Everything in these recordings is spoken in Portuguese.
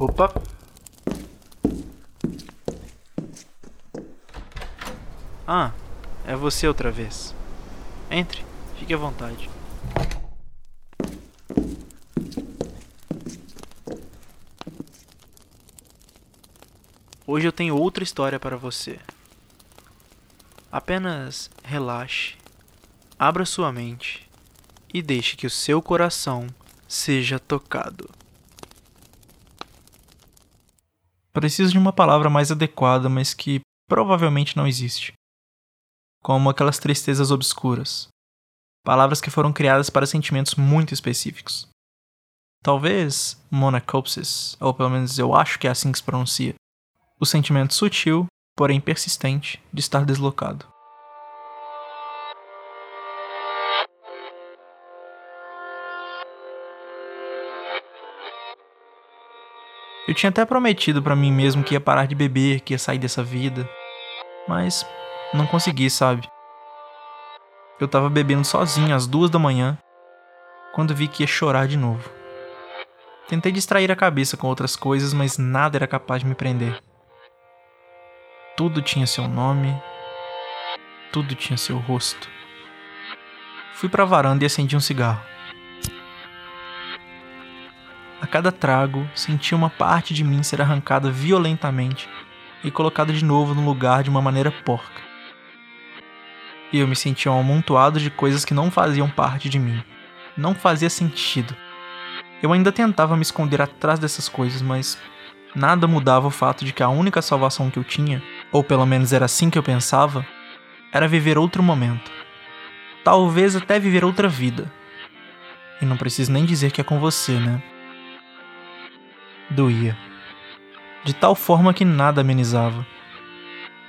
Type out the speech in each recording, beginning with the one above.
Opa! Ah, é você outra vez. Entre, fique à vontade. Hoje eu tenho outra história para você. Apenas relaxe, abra sua mente e deixe que o seu coração seja tocado. Preciso de uma palavra mais adequada, mas que provavelmente não existe. Como aquelas tristezas obscuras. Palavras que foram criadas para sentimentos muito específicos. Talvez monacopsis, ou pelo menos eu acho que é assim que se pronuncia. O sentimento sutil, porém persistente, de estar deslocado. Eu tinha até prometido para mim mesmo que ia parar de beber, que ia sair dessa vida. Mas não consegui, sabe? Eu tava bebendo sozinho às duas da manhã, quando vi que ia chorar de novo. Tentei distrair a cabeça com outras coisas, mas nada era capaz de me prender. Tudo tinha seu nome, tudo tinha seu rosto. Fui para a varanda e acendi um cigarro. Cada trago, senti uma parte de mim ser arrancada violentamente e colocada de novo no lugar de uma maneira porca. E eu me sentia um amontoado de coisas que não faziam parte de mim. Não fazia sentido. Eu ainda tentava me esconder atrás dessas coisas, mas nada mudava o fato de que a única salvação que eu tinha, ou pelo menos era assim que eu pensava, era viver outro momento. Talvez até viver outra vida. E não preciso nem dizer que é com você, né? Doía, de tal forma que nada amenizava.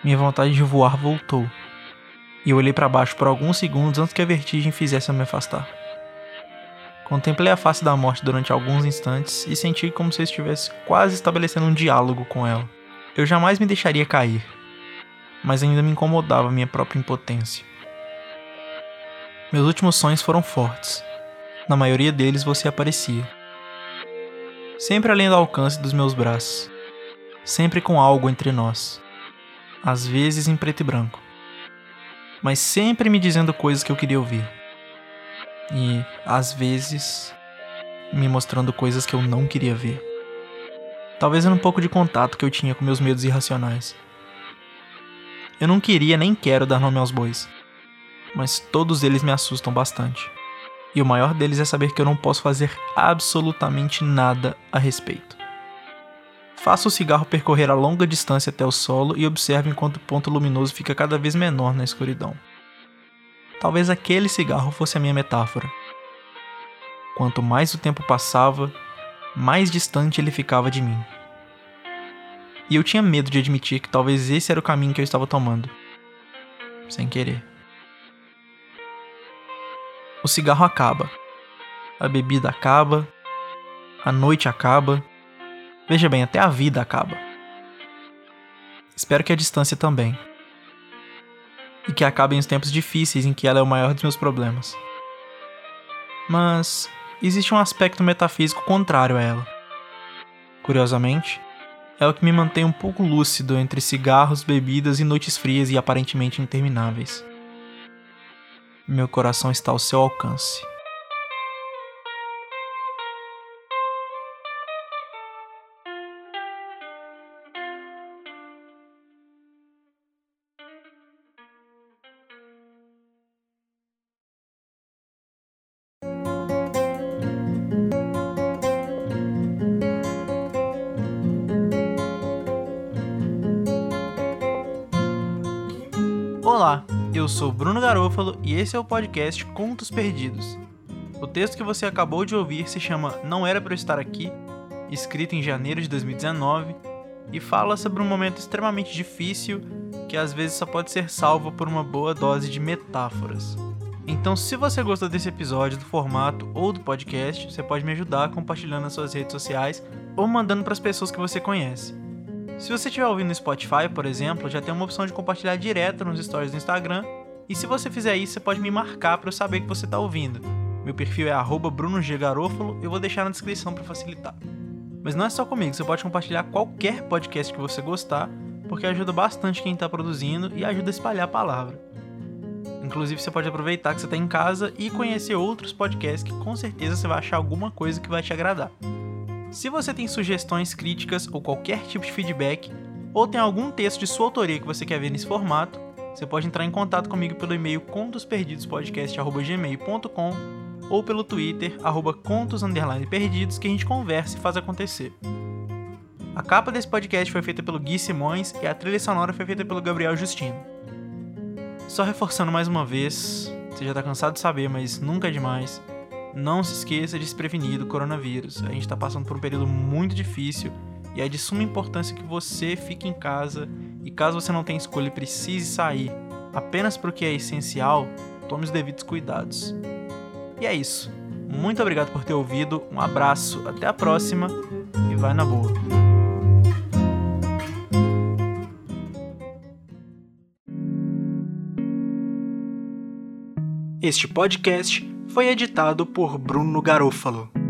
Minha vontade de voar voltou, e eu olhei para baixo por alguns segundos antes que a vertigem fizesse eu me afastar. Contemplei a face da morte durante alguns instantes e senti como se eu estivesse quase estabelecendo um diálogo com ela. Eu jamais me deixaria cair, mas ainda me incomodava minha própria impotência. Meus últimos sonhos foram fortes. Na maioria deles você aparecia sempre além do alcance dos meus braços, sempre com algo entre nós, às vezes em preto e branco, mas sempre me dizendo coisas que eu queria ouvir, e às vezes me mostrando coisas que eu não queria ver. Talvez era um pouco de contato que eu tinha com meus medos irracionais. Eu não queria nem quero dar nome aos bois, mas todos eles me assustam bastante. E o maior deles é saber que eu não posso fazer absolutamente nada a respeito. Faça o cigarro percorrer a longa distância até o solo e observe enquanto o ponto luminoso fica cada vez menor na escuridão. Talvez aquele cigarro fosse a minha metáfora. Quanto mais o tempo passava, mais distante ele ficava de mim. E eu tinha medo de admitir que talvez esse era o caminho que eu estava tomando. Sem querer. O cigarro acaba. A bebida acaba. A noite acaba. Veja bem, até a vida acaba. Espero que a distância também. E que acabem os tempos difíceis em que ela é o maior dos meus problemas. Mas existe um aspecto metafísico contrário a ela. Curiosamente, é o que me mantém um pouco lúcido entre cigarros, bebidas e noites frias e aparentemente intermináveis meu coração está ao seu alcance. Olá, eu sou Bruno Garofalo e esse é o podcast Contos Perdidos. O texto que você acabou de ouvir se chama Não Era Para Estar Aqui, escrito em janeiro de 2019, e fala sobre um momento extremamente difícil que às vezes só pode ser salvo por uma boa dose de metáforas. Então, se você gostou desse episódio, do formato ou do podcast, você pode me ajudar compartilhando nas suas redes sociais ou mandando para as pessoas que você conhece. Se você estiver ouvindo no Spotify, por exemplo, já tem uma opção de compartilhar direto nos stories do Instagram. E se você fizer isso, você pode me marcar para eu saber que você está ouvindo. Meu perfil é @brunoggarofalo e eu vou deixar na descrição para facilitar. Mas não é só comigo, você pode compartilhar qualquer podcast que você gostar, porque ajuda bastante quem está produzindo e ajuda a espalhar a palavra. Inclusive, você pode aproveitar que você está em casa e conhecer outros podcasts que com certeza você vai achar alguma coisa que vai te agradar. Se você tem sugestões, críticas ou qualquer tipo de feedback, ou tem algum texto de sua autoria que você quer ver nesse formato, você pode entrar em contato comigo pelo e-mail contosperdidospodcast.gmail.com ou pelo Twitter, arroba que a gente conversa e faz acontecer. A capa desse podcast foi feita pelo Gui Simões e a trilha sonora foi feita pelo Gabriel Justino. Só reforçando mais uma vez, você já tá cansado de saber, mas nunca é demais. Não se esqueça de se prevenir do coronavírus. A gente está passando por um período muito difícil e é de suma importância que você fique em casa e caso você não tenha escolha e precise sair apenas porque é essencial, tome os devidos cuidados. E é isso. Muito obrigado por ter ouvido, um abraço, até a próxima e vai na boa. Este podcast foi editado por Bruno Garofalo.